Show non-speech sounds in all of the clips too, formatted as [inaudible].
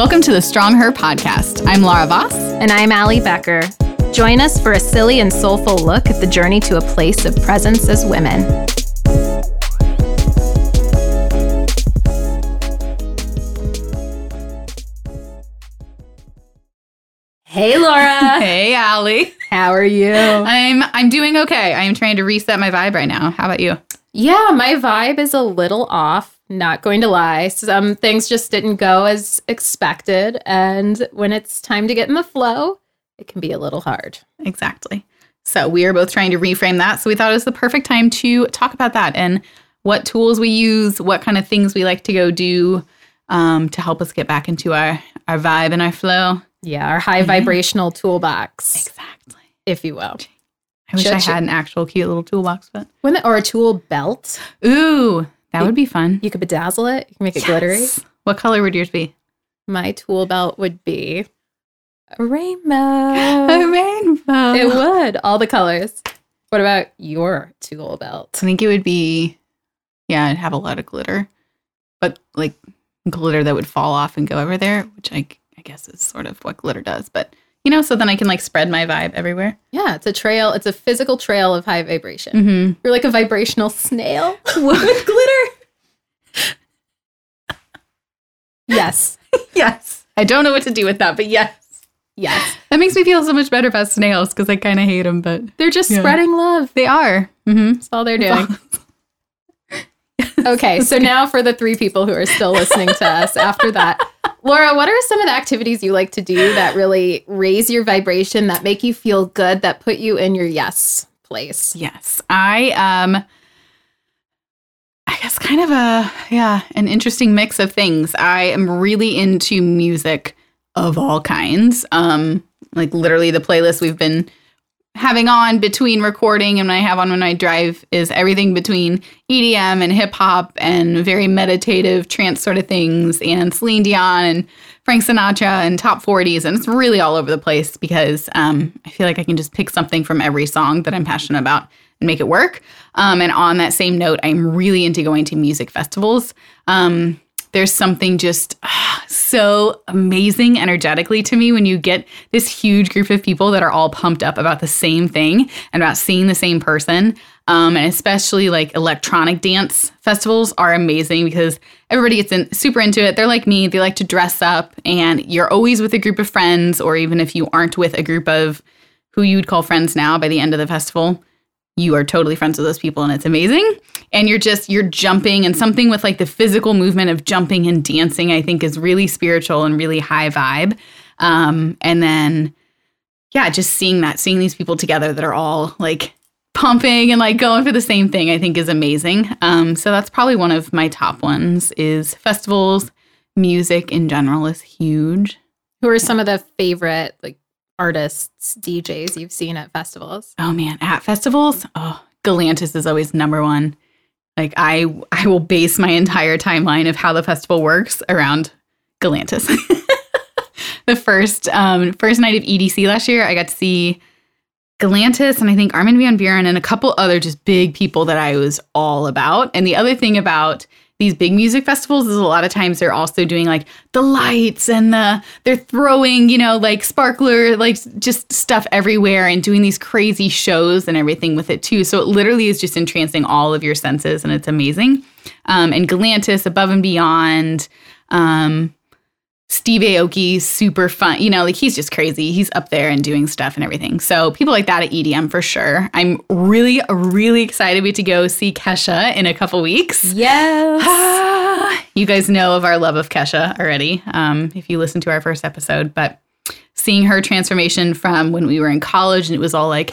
Welcome to the Strong Her podcast. I'm Laura Voss. And I'm Allie Becker. Join us for a silly and soulful look at the journey to a place of presence as women. Hey Laura. [laughs] Hey Allie. How are you? I'm I'm doing okay. I am trying to reset my vibe right now. How about you? Yeah, my vibe is a little off, not going to lie. Some things just didn't go as expected, and when it's time to get in the flow, it can be a little hard. Exactly. So we are both trying to reframe that. So we thought it was the perfect time to talk about that and what tools we use, what kind of things we like to go do um, to help us get back into our our vibe and our flow. Yeah, our high vibrational toolbox, Exactly. if you will. I wish Should- I had an actual cute little toolbox, but When the, or a tool belt. ooh, that would be fun. You could bedazzle it. You can make it glittery. What color would yours be? My tool belt would be a rainbow. [laughs] A rainbow. it would. All the colors. What about your tool belt? I think it would be, yeah, I'd have a lot of glitter, but like glitter that would fall off and go over there, which I, I guess is sort of what glitter does. But you know, so then I can like spread my vibe everywhere. Yeah, it's a trail. It's a physical trail of high vibration. Mm-hmm. You're like a vibrational snail [laughs] [laughs] with glitter. yes. [laughs] Yes, I don't know what to do with that, but yes, Yes. that makes me feel so much better about snails because I kind of hate them, but They're just Yeah. spreading love. they are. Mm-hmm. That's all they're doing. Okay, so now for the three people who are still listening to us after that. Laura, what are some of the activities you like to do that really raise your vibration, that make you feel good, that put you in your yes place? Yes, I um I guess kind of a yeah, an interesting mix of things. I am really into music of all kinds. Um like literally the playlist we've been having on between recording and when I have on when I drive is everything between EDM and hip hop and very meditative trance sort of things and Celine Dion and Frank Sinatra and top 40s and it's really all over the place because um, I feel like I can just pick something from every song that I'm passionate about and make it work. Um, and on that same note, I'm really into going to music festivals. Um, there's something just ah, so amazing energetically to me when you get this huge group of people that are all pumped up about the same thing and about seeing the same person. Um, and especially like electronic dance festivals are amazing because everybody gets in, super into it. They're like me, they like to dress up, and you're always with a group of friends, or even if you aren't with a group of who you'd call friends now by the end of the festival, you are totally friends with those people and it's amazing. And you're just you're jumping and something with like the physical movement of jumping and dancing i think is really spiritual and really high vibe. Um and then yeah just seeing that seeing these people together that are all like pumping and like going for the same thing i think is amazing. Um so that's probably one of my top ones is festivals. Music in general is huge. Who are some of the favorite like artists, DJs you've seen at festivals? Oh man, at festivals, oh, Galantis is always number one. Like I I will base my entire timeline of how the festival works around Galantis. [laughs] the first um first night of EDC last year, I got to see Galantis and I think Armin van Buuren and a couple other just big people that I was all about. And the other thing about these big music festivals is a lot of times they're also doing like the lights and the they're throwing, you know, like sparkler, like just stuff everywhere and doing these crazy shows and everything with it too. So it literally is just entrancing all of your senses and it's amazing. Um, and Galantis, Above and Beyond, um, Steve Aoki, super fun. You know, like he's just crazy. He's up there and doing stuff and everything. So people like that at EDM for sure. I'm really, really excited to go see Kesha in a couple weeks. Yes. [sighs] you guys know of our love of Kesha already, um, if you listen to our first episode. But seeing her transformation from when we were in college and it was all like,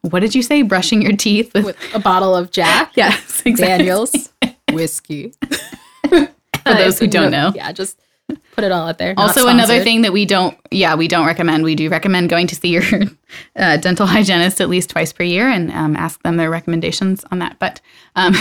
what did you say? Brushing your teeth with, With a bottle of Jack [laughs] yes, exactly. Daniels whiskey. [laughs] For those who don't know. Yeah, just put it all out there. Not Also, another thing that we don't, yeah, we don't recommend. We do recommend going to see your [laughs] uh, dental hygienist at least twice per year and um, ask them their recommendations on that. But, um,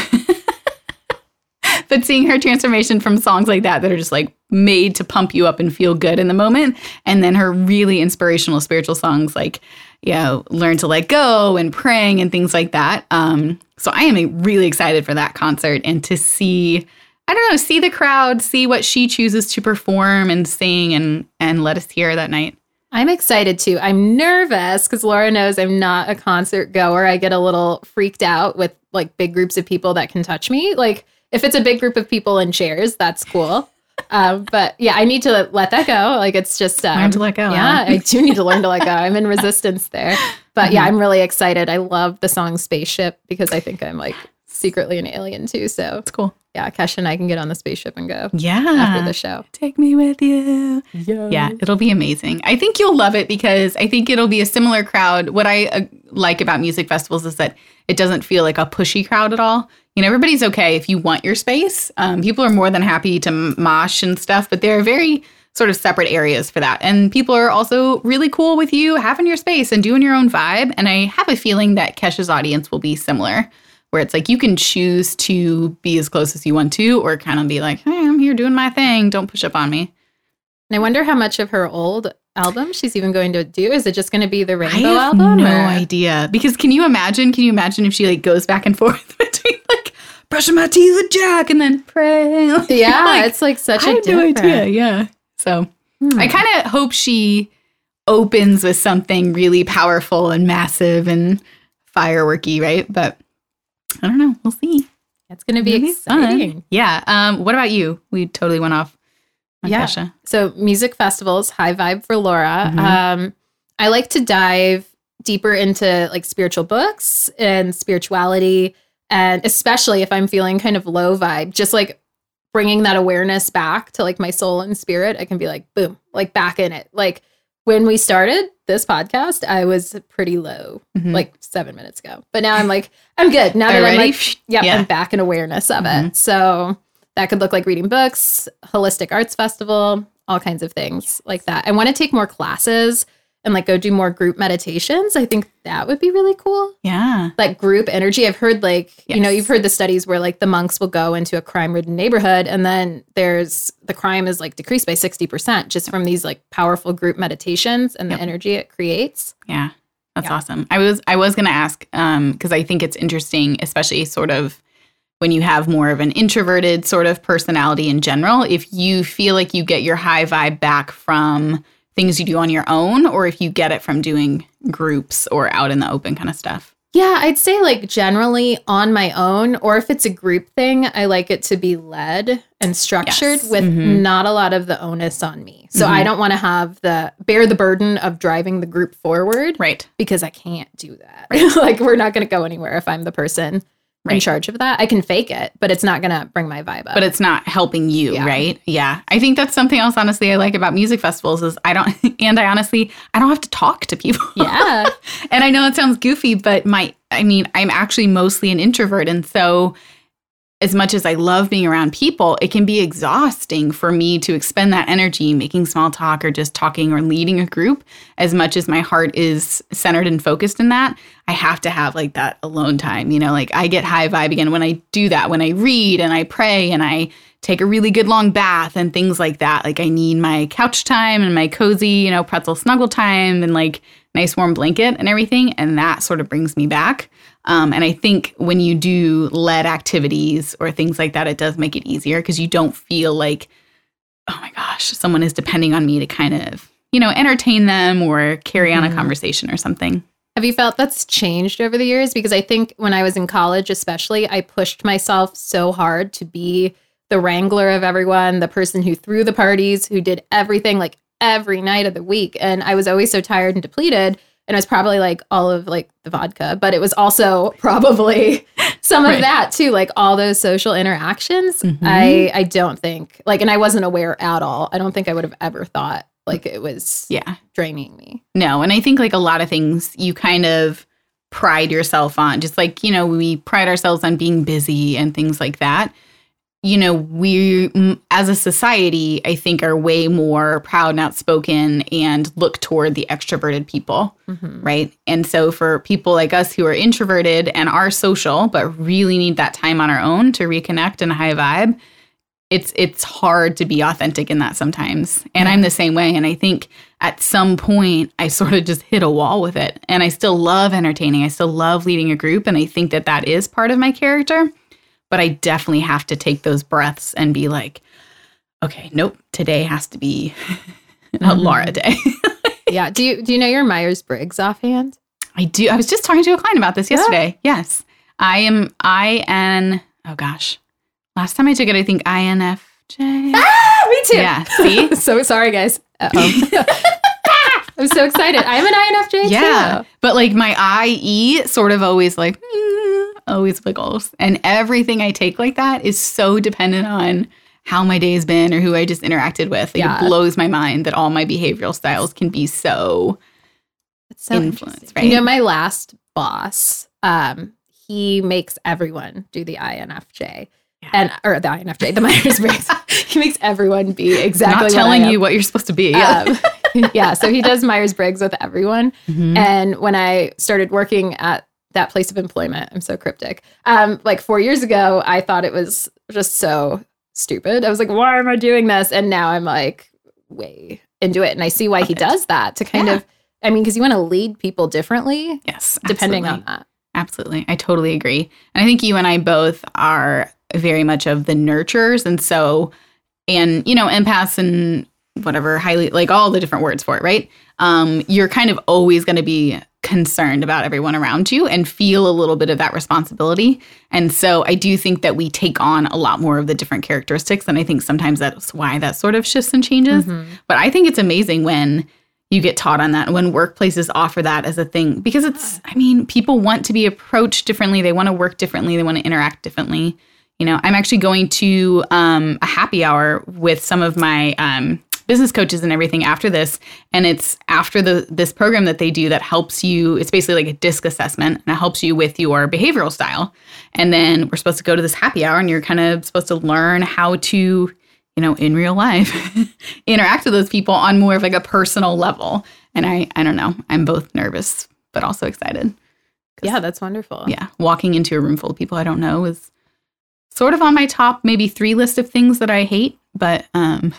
[laughs] but seeing her transformation from songs like that that are just like made to pump you up and feel good in the moment, and then her really inspirational spiritual songs like, you know, learn to let go and praying and things like that. Um, so I am really excited for that concert and to see I don't know, see the crowd, see what she chooses to perform and sing and and let us hear that night. I'm excited too. I'm nervous because Laura knows I'm not a concert goer. I get a little freaked out with like big groups of people that can touch me. Like if it's a big group of people in chairs, that's cool. um, but yeah, I need to let that go. Like it's just um, Learn to let go, Yeah, huh? I do need to learn to let go. I'm in [laughs] resistance there. But yeah, I'm really excited. I love the song Spaceship because I think I'm like secretly an alien too. So It's cool. Yeah, Kesha and I can get on the spaceship and go Yeah. after the show. Take me with you. Yeah. Yeah, it'll be amazing. I think you'll love it because I think it'll be a similar crowd. What I uh, like about music festivals is that it doesn't feel like a pushy crowd at all. You know, everybody's okay if you want your space. Um, people are more than happy to m- mosh and stuff, but there are very sort of separate areas for that. And people are also really cool with you having your space and doing your own vibe. And I have a feeling that Kesha's audience will be similar, where it's like you can choose to be as close as you want to, or kind of be like, hey, I'm here doing my thing. Don't push up on me. And I wonder how much of her old album she's even going to do. Is it just going to be the I Rainbow have album? no or- idea because can you imagine? Can you imagine if she like goes back and [laughs] forth between like brushing my teeth with Jack and then pray? [laughs] Like, Yeah, like, it's like such I a have no idea. Yeah, so Hmm. I kind of hope she opens with something really powerful and massive and fireworky, right? But I don't know. We'll see. It's going to be It'll exciting. Yeah. Um. What about you? We totally went off. Yeah. Kesha. So, music festivals, high vibe for Laura. Mhm. Um, I like to dive deeper into like spiritual books and spirituality, and especially if I'm feeling kind of low vibe, just like bringing that awareness back to like my soul and spirit. I can be like, boom, like back in it. Like when we started this podcast, I was pretty low, Mhm. like seven minutes ago, but now I'm like, I'm good. Now that I'm like, Yep, Yeah. I'm back in awareness of Mhm. it. So that could look like reading books, holistic arts festival, all kinds of things like that. I want to take more classes and like go do more group meditations. I think that would be really cool. Yeah. Like group energy. I've heard like, you know, you've heard the studies where like the monks will go into a crime ridden neighborhood and then there's the crime is like decreased by 60% just from these like powerful group meditations and Yep. the energy it creates. Yeah. That's Yeah. awesome. I was I was going to ask um because I think it's interesting especially sort of when you have more of an introverted sort of personality in general if you feel like you get your high vibe back from things you do on your own or if you get it from doing groups or out in the open kind of stuff. Yeah, I'd say like generally on my own, or if it's a group thing, I like it to be led and structured Yes. with Mhm. not a lot of the onus on me. So Mhm. I don't want to have the bear the burden of driving the group forward Right. because I can't do that. [laughs] like we're not going to go anywhere if I'm the person in charge of that. I can fake it, but it's not going to bring my vibe up. But it's not helping you, Yeah. right? Yeah. I think that's something else honestly I like about music festivals is I don't [laughs] and I honestly I don't have to talk to people. [laughs] yeah. and I know it sounds goofy, but my, I mean, I'm actually mostly an introvert. And so, as much as I love being around people, it can be exhausting for me to expend that energy making small talk or just talking or leading a group. As much as my heart is centered and focused in that, I have to have like that alone time. You know, like I get high vibe again when I do that, when I read and I pray and I take a really good long bath and things like that. Like I need my couch time and my cozy, you know, pretzel snuggle time and like nice warm blanket and everything. And that sort of brings me back. Um, and I think when you do lead activities or things like that, it does make it easier because you don't feel like, oh my gosh, someone is depending on me to kind of, you know, entertain them or carry on a Mhm. conversation or something. Have you felt that's changed over the years? Because I think when I was in college, especially, I pushed myself so hard to be the wrangler of everyone, the person who threw the parties, who did everything like every night of the week. And I was always so tired and depleted. And it was probably like all of like the vodka, but it was also [laughs] probably some Right. of that too, like all those social interactions. Mhm. I I don't think like, and I wasn't aware at all. I don't think I would have ever thought like it was Yeah. draining me. No, and I think like a lot of things you kind of pride yourself on, just like, you know, we pride ourselves on being busy and things like that. You know, we as a society, I think, are way more proud and outspoken and look toward the extroverted people, Mhm. right? And so for people like us who are introverted and are social, but really need that time on our own to reconnect and high vibe, it's it's hard to be authentic in that sometimes. And I'm the same way. And I think at some point I sort of just hit a wall with it. And I still love entertaining. I still love leading a group. And I think that that is part of my character. But I definitely have to take those breaths and be like, okay, nope, today has to be [laughs] a Mhm. Laura day. [laughs] yeah. Do you do you know your Myers Briggs offhand? I do. I was just talking to a client about this yesterday. Yes. I am IN, oh gosh. Last time I took it, I think INFJ. Ah, me too. Yeah. See? [laughs] so sorry, guys. I'm so excited. I'm an INFJ [laughs] Yeah. too. But like my IE sort of always like, mm, [laughs] always wiggles. And everything I take like that is so dependent on how my day's been or who I just interacted with. Like, Yeah. It blows my mind that all my behavioral styles can be so. So Influence, interesting. right? You know, my last boss, um, he makes everyone do the INFJ. Yeah. And or the INFJ, the Myers Briggs. [laughs] [laughs] he makes everyone be exactly not telling you what you're supposed to be. Yeah. Um, [laughs] yeah. So he does Myers Briggs with everyone. Mhm. And when I started working at that place of employment, I'm so cryptic. Um, like four years ago, I thought it was just so stupid. I was like, why am I doing this? And now I'm like, way into it. And I see why Love he it. does that to kind Yeah. of, I mean, because you want to lead people differently yes. depending on that. Absolutely. I totally agree. And I think you and I both are very much of the nurturers. And so, and, you know, empaths and whatever, highly, like all the different words for it, right? Um, you're kind of always going to be concerned about everyone around you and feel a little bit of that responsibility. And so I do think that we take on a lot more of the different characteristics. And I think sometimes that's why that sort of shifts and changes. Mhm. But I think it's amazing when you get taught on that, when workplaces offer that as a thing, because it's, I mean, people want to be approached differently. They want to work differently. They want to interact differently. You know, I'm actually going to um, a happy hour with some of my um, business coaches and everything after this, and it's after the this program that they do that helps you. It's basically like a DISC assessment, and it helps you with your behavioral style. And then we're supposed to go to this happy hour, and you're kind of supposed to learn how to you know, in real life, [laughs] interact with those people on more of like a personal level. And I, I don't know, I'm both nervous but also excited. Yeah, that's wonderful. Yeah, walking into a room full of people I don't know is sort of on my top maybe three list of things that I hate. But um,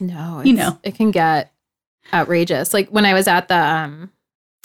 No, [laughs] You know. it can get outrageous. Like when I was at the um,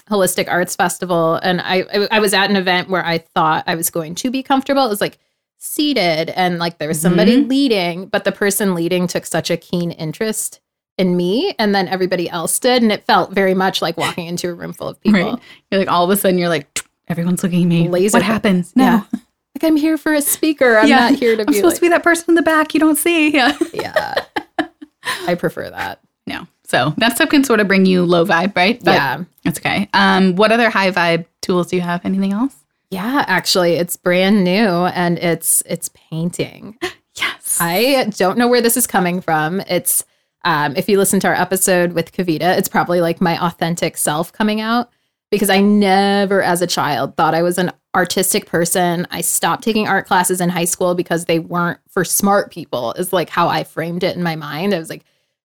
Holistic Arts Festival, and I I- I was at an event where I thought I was going to be comfortable. It was like seated, and like there was somebody Mm-hmm. leading, but the person leading took such a keen interest in me, and then everybody else did, and it felt very much like walking into a room full of [laughs] people. right, you're like all of a sudden you're like [tsk] everyone's looking at me. Laser what happens? No, Yeah. [laughs] Like I'm here for a speaker. I'm Yeah. not here to [laughs] I'm be. supposed like, to be that person in the back you don't see. Yeah, yeah, [laughs] [laughs] I prefer that. no. So that stuff can sort of bring you low vibe, right? But yeah. it's okay. Um, what other high vibe tools do you have? Anything else? Yeah, actually, it's brand new and it's it's painting. [gasps] Yes. I don't know where this is coming from. It's um, if you listen to our episode with Kavita, it's probably like my authentic self coming out because I never, as a child, thought I was an artistic person. I stopped taking art classes in high school because they weren't for smart people. Is like how I framed it in my mind. I was like,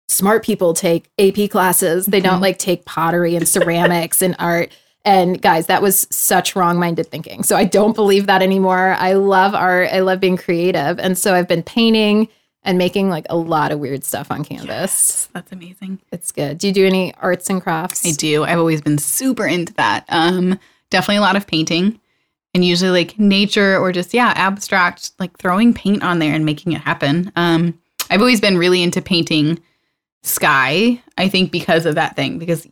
smart people take AP classes. They don't Mhm. like take pottery and ceramics and art. And guys, that was such wrong minded thinking. So I don't believe that anymore. I love art. I love being creative. And so I've been painting and making like a lot of weird stuff on canvas. Yes, that's amazing. It's good. Do you do any arts and crafts? I do. I've always been super into that. Um, definitely a lot of painting, and usually like nature or just yeah, abstract, like throwing paint on there and making it happen. Um, I've always been really into painting sky. I think because of that thing. Because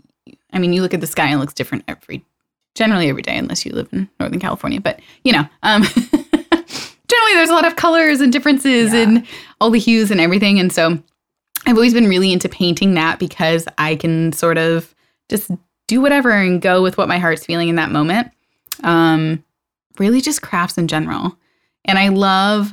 I mean, you look at the sky and it looks different every, generally every day, unless you live in Northern California. But you know, um, [laughs] generally there's a lot of colors and differences Yeah. and all the hues and everything. And so I've always been really into painting that because I can sort of just do whatever and go with what my heart's feeling in that moment. Um, really just crafts in general. And I love,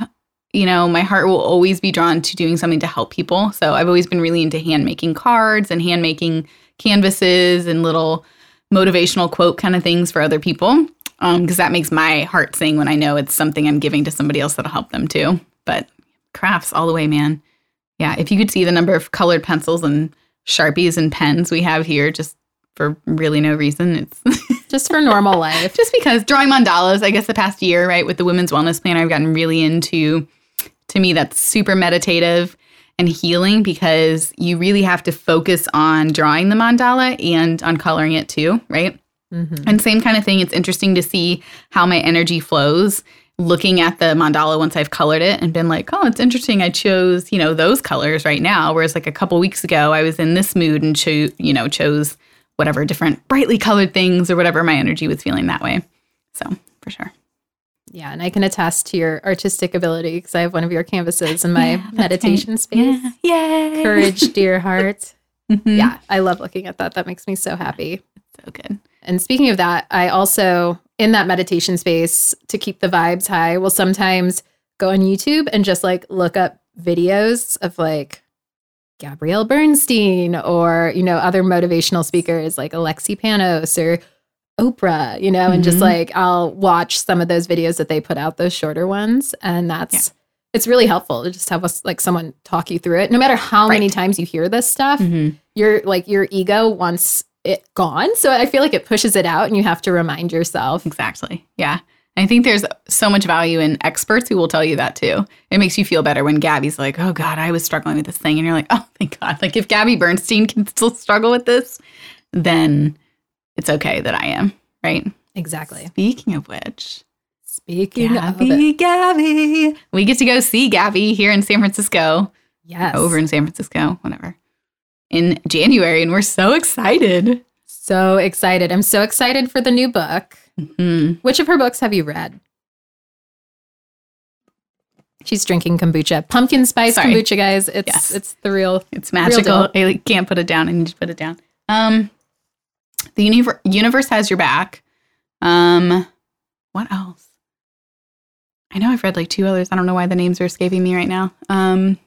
you know, my heart will always be drawn to doing something to help people. So I've always been really into hand making cards and hand making canvases and little motivational quote kind of things for other people. Um, because that makes my heart sing when I know it's something I'm giving to somebody else that'll help them too. But crafts all the way, man. Yeah, if you could see the number of colored pencils and sharpies and pens we have here, just for really no reason, it's [laughs] Just for normal life. just because drawing mandalas. I guess the past year, right, with the women's wellness plan, I've gotten really into. To me, that's super meditative and healing because you really have to focus on drawing the mandala and on coloring it too, right? Mhm. And same kind of thing. It's interesting to see how my energy flows looking at the mandala once I've colored it and been like, oh, it's interesting. I chose, you know, those colors right now. Whereas like a couple weeks ago, I was in this mood and chose, you know, chose whatever different brightly colored things or whatever my energy was feeling that way. So for sure. Yeah, and I can attest to your artistic ability because I have one of your canvases in my Yeah, meditation right. space. Yeah. Yay. Courage, [laughs] dear heart. Mhm. Yeah, I love looking at that. That makes me so happy. So good. And speaking of that, I also, in that meditation space, to keep the vibes high, will sometimes go on YouTube and just like look up videos of like Gabrielle Bernstein or, you know, other motivational speakers like Alexi Panos or Oprah, you know, and just Mhm. like I'll watch some of those videos that they put out, those shorter ones. And that's, it's really helpful to just have us like someone talk you through it. No matter how many times you hear this stuff, Mhm. your like your ego wants it gone. So I feel like it pushes it out and you have to remind yourself. Exactly. Yeah. I think there's so much value in experts who will tell you that too. It makes you feel better when Gabby's like, oh God, I was struggling with this thing. And you're like, oh, thank God. Like if Gabby Bernstein can still struggle with this, then it's okay that I am. Right. Exactly. Speaking of which, Speaking of. Gabby, Gabby, we get to go see Gabby here in San Francisco, Yes. over in San Francisco, whatever, in January. And we're so excited. So excited. I'm so excited for the new book. Mhm. Which of her books have you read? She's drinking kombucha. Pumpkin spice Sorry. kombucha, guys. It's Yes. it's the real It's magical. deal. I can't put it down. I need to put it down. Um, the universe universe has your back. Um, what else? I know I've read like two others. I don't know why the names are escaping me right now. Um,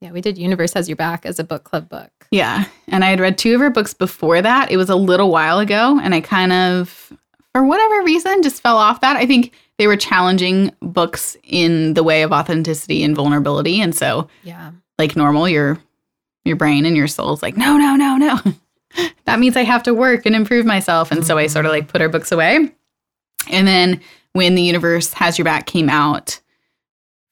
Yeah, we did Universe Has Your Back as a book club book. yeah, and I had read two of her books before that. It was a little while ago, and I kind of, for whatever reason, just fell off that. I think they were challenging books in the way of authenticity and vulnerability, and so Yeah. like normal, your your brain and your soul's like, no, no, no, no. [laughs] that means I have to work and improve myself. And so I sort of like put her books away. And then when the universe has your back came out,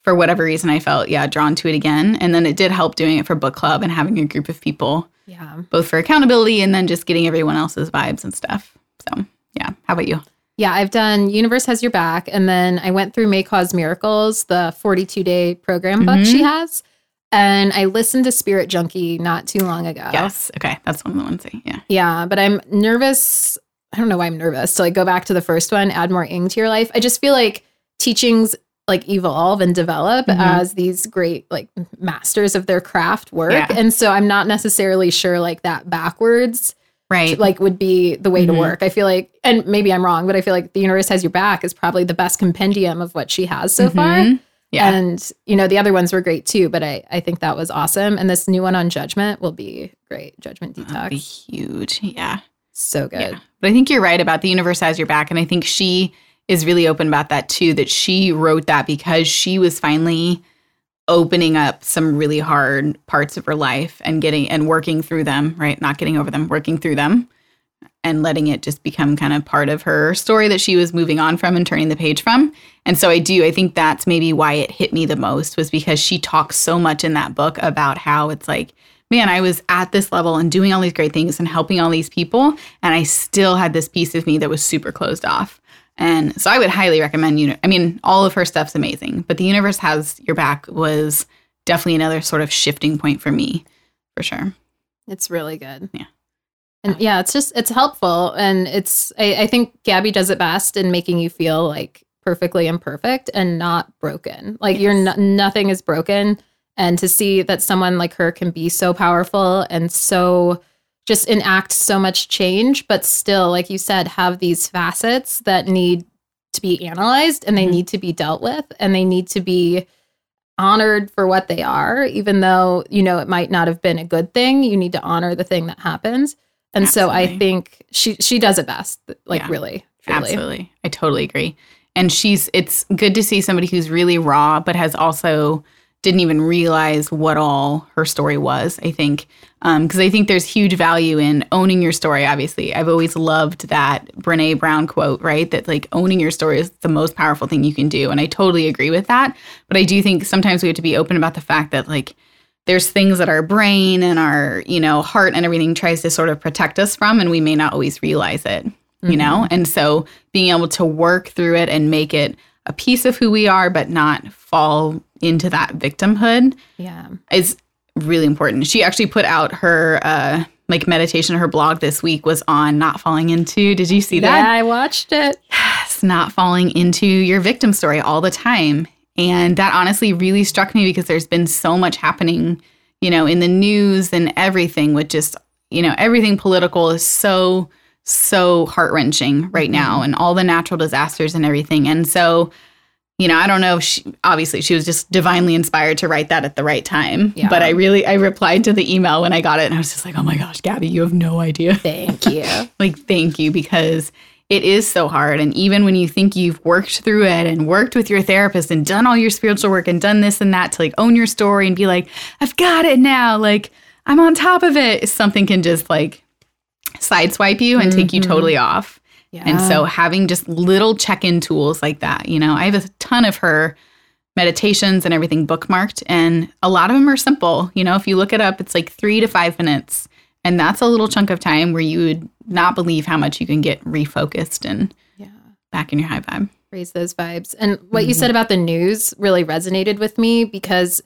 for whatever reason, I felt yeah drawn to it again. And then it did help doing it for book club and having a group of people, Yeah. both for accountability and then just getting everyone else's vibes and stuff. So yeah, how about you? Yeah, I've done Universe Has Your Back. And then I went through May Cause Miracles, the 42 day program book she mm-hmm. has. And I listened to Spirit Junkie not too long ago. Yes, okay, that's one of the ones. I, yeah, Yeah, but I'm nervous. I don't know why I'm nervous to like go back to the first one, add more ing to your life. I just feel like teachings like evolve and develop Mhm. as these great like masters of their craft work. Yeah. And so I'm not necessarily sure like that backwards right. like would be the way Mhm. to work. I feel like and maybe I'm wrong, but I feel like the universe has your back is probably the best compendium of what she has so far. Mhm. Yeah. And you know, the other ones were great too, but I I think that was awesome. And this new one on judgment will be great. Judgment detox. be huge. Yeah. so good. Yeah. But I think you're right about the universe has your back. And I think she is really open about that too, that she wrote that because she was finally opening up some really hard parts of her life and getting and working through them, right? Not getting over them, working through them and letting it just become kind of part of her story that she was moving on from and turning the page from. And so I do, I think that's maybe why it hit me the most was because she talks so much in that book about how it's like, man, I was at this level and doing all these great things and helping all these people. And I still had this piece of me that was super closed off. And so I would highly recommend you. I mean, all of her stuff's amazing, but the universe has your back was definitely another sort of shifting point for me, for sure. It's really good. Yeah. And yeah, it's just it's helpful. And it's I, I think Gabby does it best in making you feel like perfectly imperfect and not broken. Like you're Yes. no, nothing is broken. And to see that someone like her can be so powerful and so just enact so much change, but still, like you said, have these facets that need to be analyzed and they Mhm. need to be dealt with and they need to be honored for what they are, even though, you know, it might not have been a good thing. You need to honor the thing that happens. And so I think she she does it best. Like Yeah. really, truly. Absolutely. I totally agree. And she's it's good to see somebody who's really raw but has also didn't even realize what all her story was, I think. Um, because I think there's huge value in owning your story, obviously. I've always loved that Brene Brown quote, right? That like owning your story is the most powerful thing you can do. And I totally agree with that. But I do think sometimes we have to be open about the fact that like there's things that our brain and our, you know, heart and everything tries to sort of protect us from, and we may not always realize it. you know? Mm-hmm. And so being able to work through it and make it a piece of who we are, but not fall into that victimhood Yeah. is really important. She actually put out her uh like meditation her blog this week was on not falling into did you see Yeah, that I watched it. yes not falling into your victim story all the time and that honestly really struck me because there's been so much happening you know in the news and everything with just you know everything political is so so heart-wrenching right now mm-hmm. and all the natural disasters and everything and so you know, I don't know if she, obviously she was just divinely inspired to write that at the right time. Yeah. But I really, I replied to the email when I got it and I was just like, oh my gosh, Gabby, you have no idea. [laughs] Thank you. [laughs] like, thank you because it is so hard. And even when you think you've worked through it and worked with your therapist and done all your spiritual work and done this and that to like own your story and be like, I've got it now, like I'm on top of it, something can just like sideswipe you and take you Mhm. totally off. Yeah. And so having just little check-in tools like that, you know, I have a ton of her meditations and everything bookmarked and a lot of them are simple. You know, if you look it up, it's like 3 to 5 minutes and that's a little chunk of time where you would not believe how much you can get refocused and yeah. back in your high vibe. raise those vibes. And what you Mhm. said about the news really resonated with me because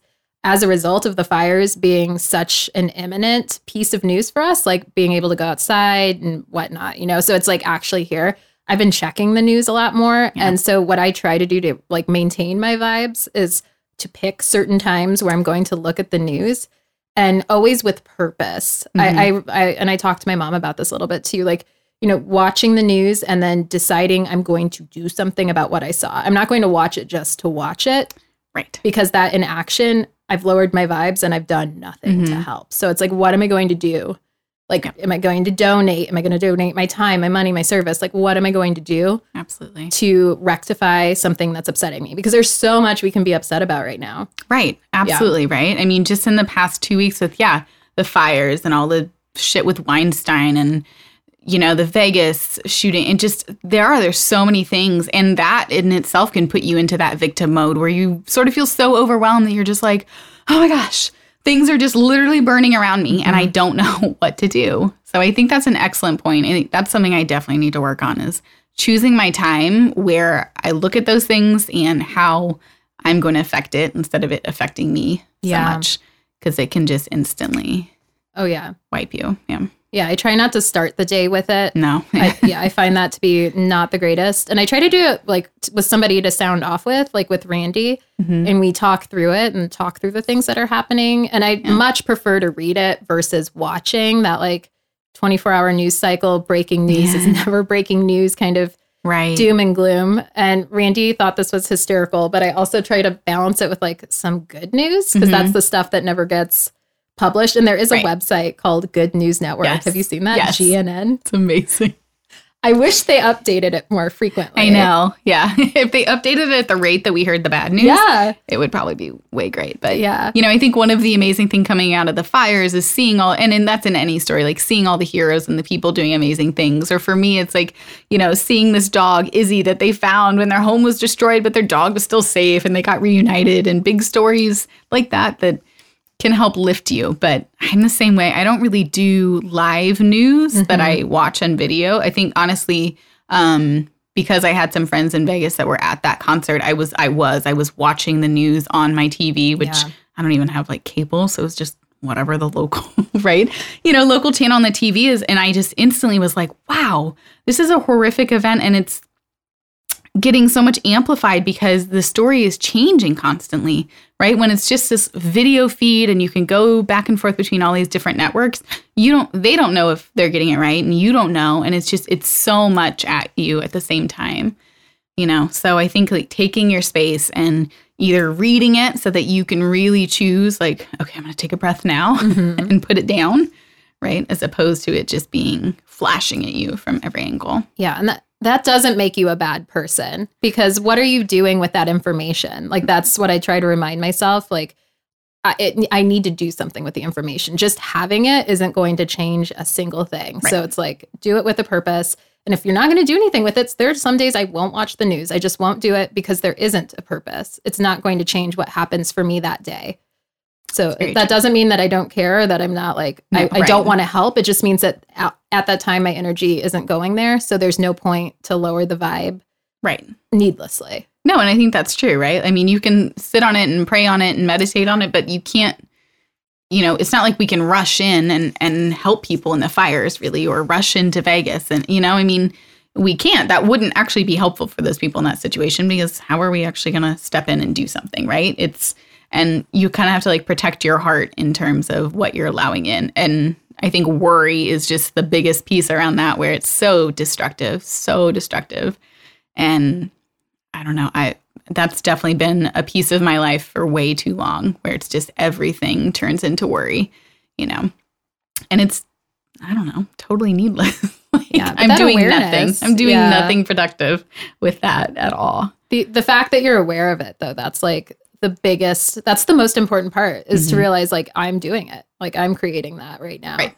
as a result of the fires being such an imminent piece of news for us, like being able to go outside and whatnot, you know, so it's like actually here. I've been checking the news a lot more. Yeah. And so what I try to do to like maintain my vibes is to pick certain times where I'm going to look at the news and always with purpose. I, mm-hmm. I, I and I talked to my mom about this a little bit too. Like, you know, watching the news and then deciding I'm going to do something about what I saw. I'm not going to watch it just to watch it Right. because that in action, I've lowered my vibes and I've done nothing to Mhm. help. So it's like, what am I going to do? Like, Yeah. am I going to donate? Am I going to donate my time, my money, my service? Like, what am I going to do Absolutely. to rectify something that's upsetting me? Because there's so much we can be upset about right now. Right. Absolutely. Right. I mean, just in the past two weeks with, yeah, the fires and all the shit with Weinstein and, you know, the Vegas shooting and just there are, there's so many things. And that in itself can put you into that victim mode where you sort of feel so overwhelmed that you're just like, oh my gosh, things are just literally burning around me and I mm-hmm. don't [laughs] know what to do. So I think that's an excellent point. I think that's something I definitely need to work on is choosing my time where I look at those things and how I'm going to affect it instead of it affecting me Yeah. so much because it can just instantly Oh, yeah. wipe you. Yeah. Yeah. I try not to start the day with it. No. I, yeah, I find that to be not the greatest. And I try to do it like t- with somebody to sound off with, like with Randy, Mhm. and we talk through it and talk through the things that are happening. And I Yeah. much prefer to read it versus watching that like 24 hour news cycle. Breaking news is never breaking news, kind of Right. doom and gloom. And Randy thought this was hysterical, but I also try to balance it with like some good news because Mhm. that's the stuff that never gets published. And there is a Right. website called Good News Network. Yes. Have you seen that? Yes. GNN. It's amazing. I wish they updated it more frequently. I know. Yeah. [laughs] if they updated it at the rate that we heard the bad news, Yeah. it would probably be way great. But Yeah. you know, I think one of the amazing thing coming out of the fires is seeing all, and, and that's in any story, like seeing all the heroes and the people doing amazing things. Or for me, it's like, you know, seeing this dog, Izzy, that they found when their home was destroyed, but their dog was still safe and they got reunited and big stories like that that can help lift you. But I'm the same way. I don't really do live news that I watch on video. I think honestly, um, because I had some friends in Vegas that were at that concert, I was I was I was watching the news on my TV, which Yeah. I don't even have like cable, so it's just whatever the local, [laughs] right? You know, local channel on the TV is and I just instantly was like, wow, this is a horrific event and it's getting so much amplified because the story is changing constantly, right? When it's just this video feed and you can go back and forth between all these different networks, you don't they don't know if they're getting it right and you don't know and it's just it's so much at you at the same time. You know, so I think like taking your space and either reading it so that you can really choose like okay, I'm going to take a breath now Mhm. [laughs] and put it down, right? As opposed to it just being flashing at you from every angle. Yeah, and that that doesn't make you a bad person because what are you doing with that information? Like that's what I try to remind myself. Like I, it, I need to do something with the information. Just having it isn't going to change a single thing. So it's like do it with a purpose. And if you're not going to do anything with it, there's some days I won't watch the news. I just won't do it because there isn't a purpose. It's not going to change what happens for me that day. So that true. doesn't mean that I don't care or that I'm not like No, I, I right. don't want to help. It just means that at, at that time my energy isn't going there. So there's no point to lower the vibe Right. needlessly. No, and I think that's true, right? I mean, you can sit on it and pray on it and meditate on it, but you can't, you know, it's not like we can rush in and, and help people in the fires, really, or rush into Vegas. And, you know, I mean, we can't. That wouldn't actually be helpful for those people in that situation because how are we actually going to step in and do something, right? It's, and you kind of have to like protect your heart in terms of what you're allowing in. And I think worry is just the biggest piece around that where it's so destructive, so destructive. And I don't know, I that's definitely been a piece of my life for way too long where it's just everything turns into worry, you know. And it's I don't know, totally needless. [laughs] like, Yeah, I'm doing nothing. I'm doing yeah. nothing productive with that at all. The the fact that you're aware of it though, that's like the biggest that's the most important part is to Mhm. realize like I'm doing it. Like I'm creating that right now. Right.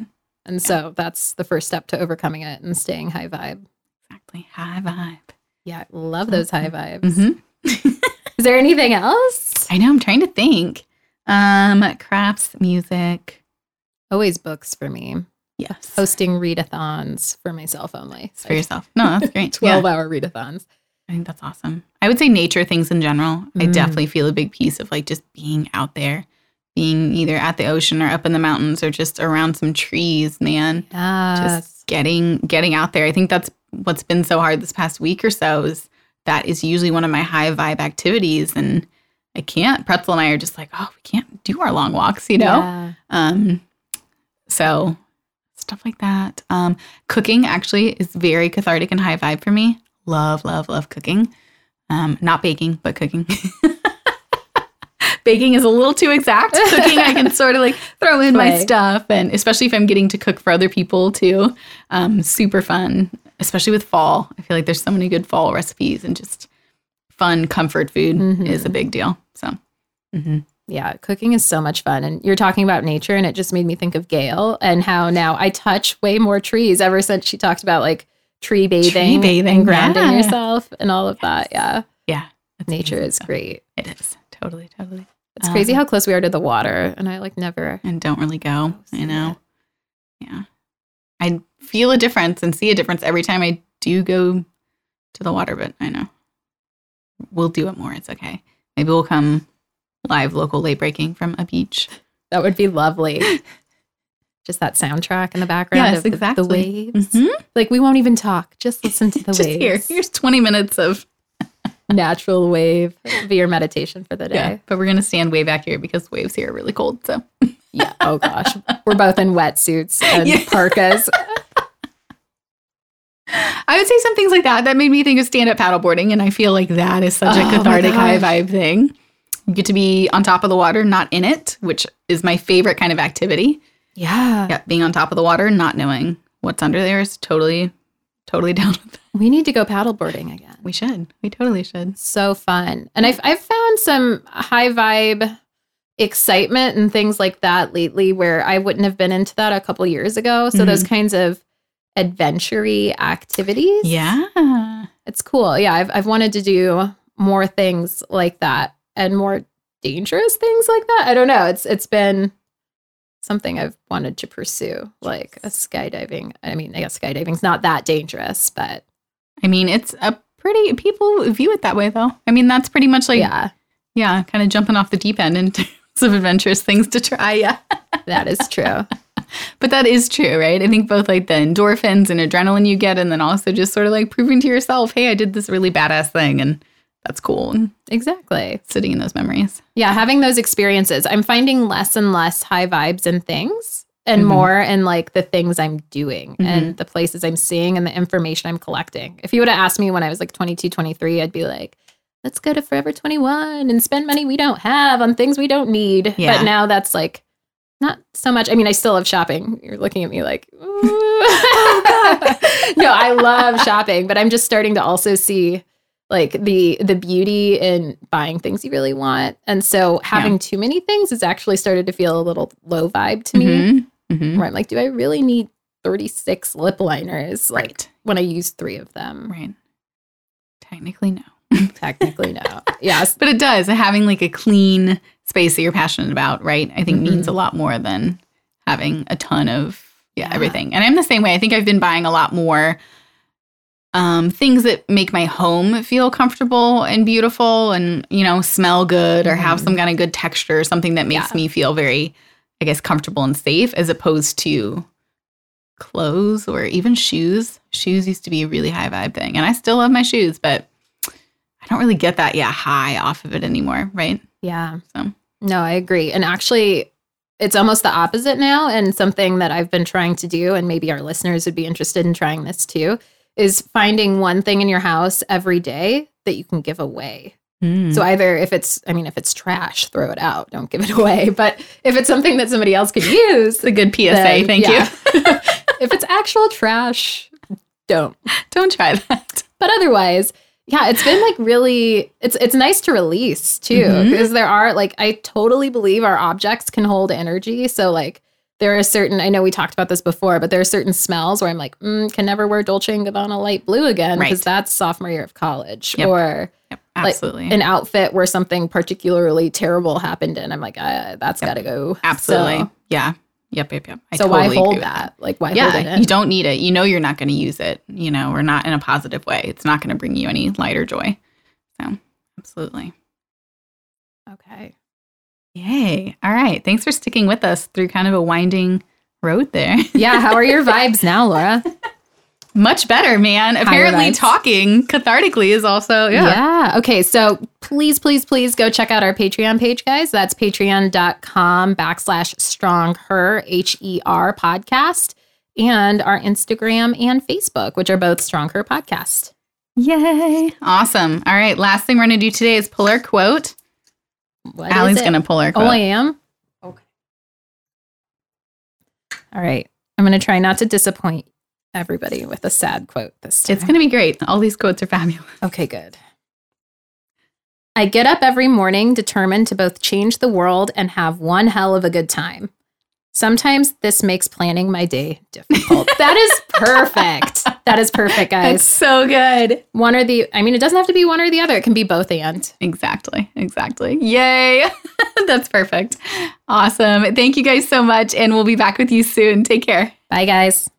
And so that's the first step to overcoming it and staying high vibe. Exactly. High vibe. Yeah, I love those high vibes. Mhm. [laughs] Is there anything else? I know, I'm trying to think. Um, crafts, music. Always books for me. Yes. Hosting readathons for myself only. for yourself. No, that's great. [laughs] 12 Yeah. hour readathons. I think that's awesome. I would say nature things in general. I Mm. definitely feel a big piece of like just being out there, being either at the ocean or up in the mountains or just around some trees, man. Yes. Just getting getting out there. I think that's what's been so hard this past week or so is that is usually one of my high vibe activities and I can't. Pretzel and I are just like, oh, we can't do our long walks, you know? Yeah. Um, so stuff like that. Um, cooking actually is very cathartic and high vibe for me. Love, love, love cooking. Um, not baking, but cooking. [laughs] baking is a little too exact. Cooking, I can sort of like throw in my stuff, and especially if I'm getting to cook for other people too. Um, super fun, especially with fall. I feel like there's so many good fall recipes and just fun comfort food Mhm. is a big deal. So, mhm. Yeah, cooking is so much fun. And you're talking about nature, and it just made me think of Gail and how now I touch way more trees ever since she talked about like tree bathing, bathing, and grounding yeah. yourself and all of that. Yeah, yeah, nature amazing is great. It is totally, totally. It's crazy Um, how close we are to the water, and I like never. and don't really go, see you know? Yeah. I feel a difference and see a difference every time I do go to the water, but I know we'll do it more. It's okay. Maybe we'll come live local late breaking from a beach. That would be lovely. [laughs] just that soundtrack in the background Yes, of the- the, exactly. waves. Mhm. Like we won't even talk. Just listen to [laughs] the Just waves. here. Here's 20 minutes of, [laughs] Natural wave. Be your meditation for the day. yeah, but we're going to stand way back here because waves here are really cold. So, [laughs] Yeah. Oh gosh. We're both in wetsuits and Yeah. parkas. I would say some things like that that made me think of stand up paddleboarding. And I feel like that is such Oh a cathartic, high vibe thing. You get to be on top of the water, not in it, which is my favorite kind of activity. Yeah. Yeah, being on top of the water, and not knowing what's under there is totally, totally [laughs] down with that. We need to go paddleboarding again. We should. We totally should. So fun. And I've I've found some high vibe excitement and things like that lately where I wouldn't have been into that a couple years ago. So mm-hmm. those kinds of adventure activities. Yeah. It's cool. Yeah, I've I've wanted to do more things like that and more dangerous things like that. I don't know. It's it's been something I've wanted to pursue, like a skydiving. I mean, I guess skydiving's not that dangerous, but I mean, it's a pretty, people view it that way though. I mean, that's pretty much like, yeah, yeah, kind of jumping off the deep end in [laughs] terms of adventurous things to try. Yeah. that is true. [laughs] But that is true, right? I think both like the endorphins and adrenaline you get, and then also just sort of like proving to yourself, hey, I did this really badass thing, and that's cool. And exactly. sitting in those memories. Yeah, having those experiences. I'm finding less and less high vibes and things and Mhm. more in like the things I'm doing Mhm. and the places I'm seeing and the information I'm collecting. If you would have asked me when I was like 22, 23, I'd be like, let's go to Forever 21 and spend money we don't have on things we don't need. Yeah. But now that's like not so much. I mean, I still love shopping. You're looking at me like, [laughs] Oh, [laughs] no, I love shopping, but I'm just starting to also see like the the beauty in buying things you really want. And so having too many things has actually started to feel a little low vibe to me. Mhm. Mhm. Where I'm like, do I really need 36 lip liners? Like Right. when I use three of them. Right. Technically, no. [laughs] Technically, no. Yes. But it does. Having like a clean space that you're passionate about, right? I think means Mhm. a lot more than having a ton of yeah, Yeah. everything. And I'm the same way. I think I've been buying a lot more um, things that make my home feel comfortable and beautiful and, you know, smell good or have Mhm. some kind of good texture, or something that makes Yeah. me feel very, I guess, comfortable and safe as opposed to clothes or even shoes. Shoes used to be a really high vibe thing. And I still love my shoes, but I don't really get that, yeah, high off of it anymore, right? Yeah. So. No, I agree. And actually, it's almost the opposite now. And something that I've been trying to do, and maybe our listeners would be interested in trying this too, is finding one thing in your house every day that you can give away. Mm. So either if it's, I mean, if it's trash, throw it out, don't give it [laughs] away. But if it's something that somebody else could use, it's a good PSA. then, Thank yeah. you. [laughs] if it's actual trash, don't. [laughs] Don't try that. But otherwise, yeah, it's been like really it's it's nice to release too because there are like I totally believe our objects can hold energy. So like there are certain I know we talked about this before, but there are certain smells where I'm like, mm, can never wear Dolce and Gabbana light blue again because Right. that's sophomore year of college Yep. or Yep, Like, an outfit where something particularly terrible happened in. I'm like, uh, that's Yep. got to go. absolutely. So, yeah. Yep, yep, yep. I so totally why hold with that? Like why hold it Yeah, you don't need it. You know you're not going to use it, you know, or not in a positive way. It's not going to bring you any light or joy. So, absolutely. Yay. All right. Thanks for sticking with us through kind of a winding road there. [laughs] Yeah. How are your vibes now, Laura? [laughs] Much better, man. Apparently, talking cathartically is also, yeah. Yeah. Okay. So please, please, please go check out our Patreon page, guys. That's patreon.com backslash strong her, H E R podcast, and our Instagram and Facebook, which are both strong her podcast. Yay. Awesome. All right. Last thing we're going to do today is pull our quote. What is Allie's going to pull our Oh. I am? Okay. All right. I'm going to try not to disappoint everybody with a sad quote this time. it's going to be great. All these quotes are fabulous. Okay, good. I get up every morning determined to both change the world and have one hell of a good time. Sometimes this makes planning my day difficult. [laughs] that is perfect. That is perfect, [laughs] guys. That's so good. One or the, I mean, it doesn't have to be one or the other. It can be both and. Exactly. Exactly. Yay. [laughs] That's perfect. Awesome. Thank you guys so much. And we'll be back with you soon. Take care. Bye, guys.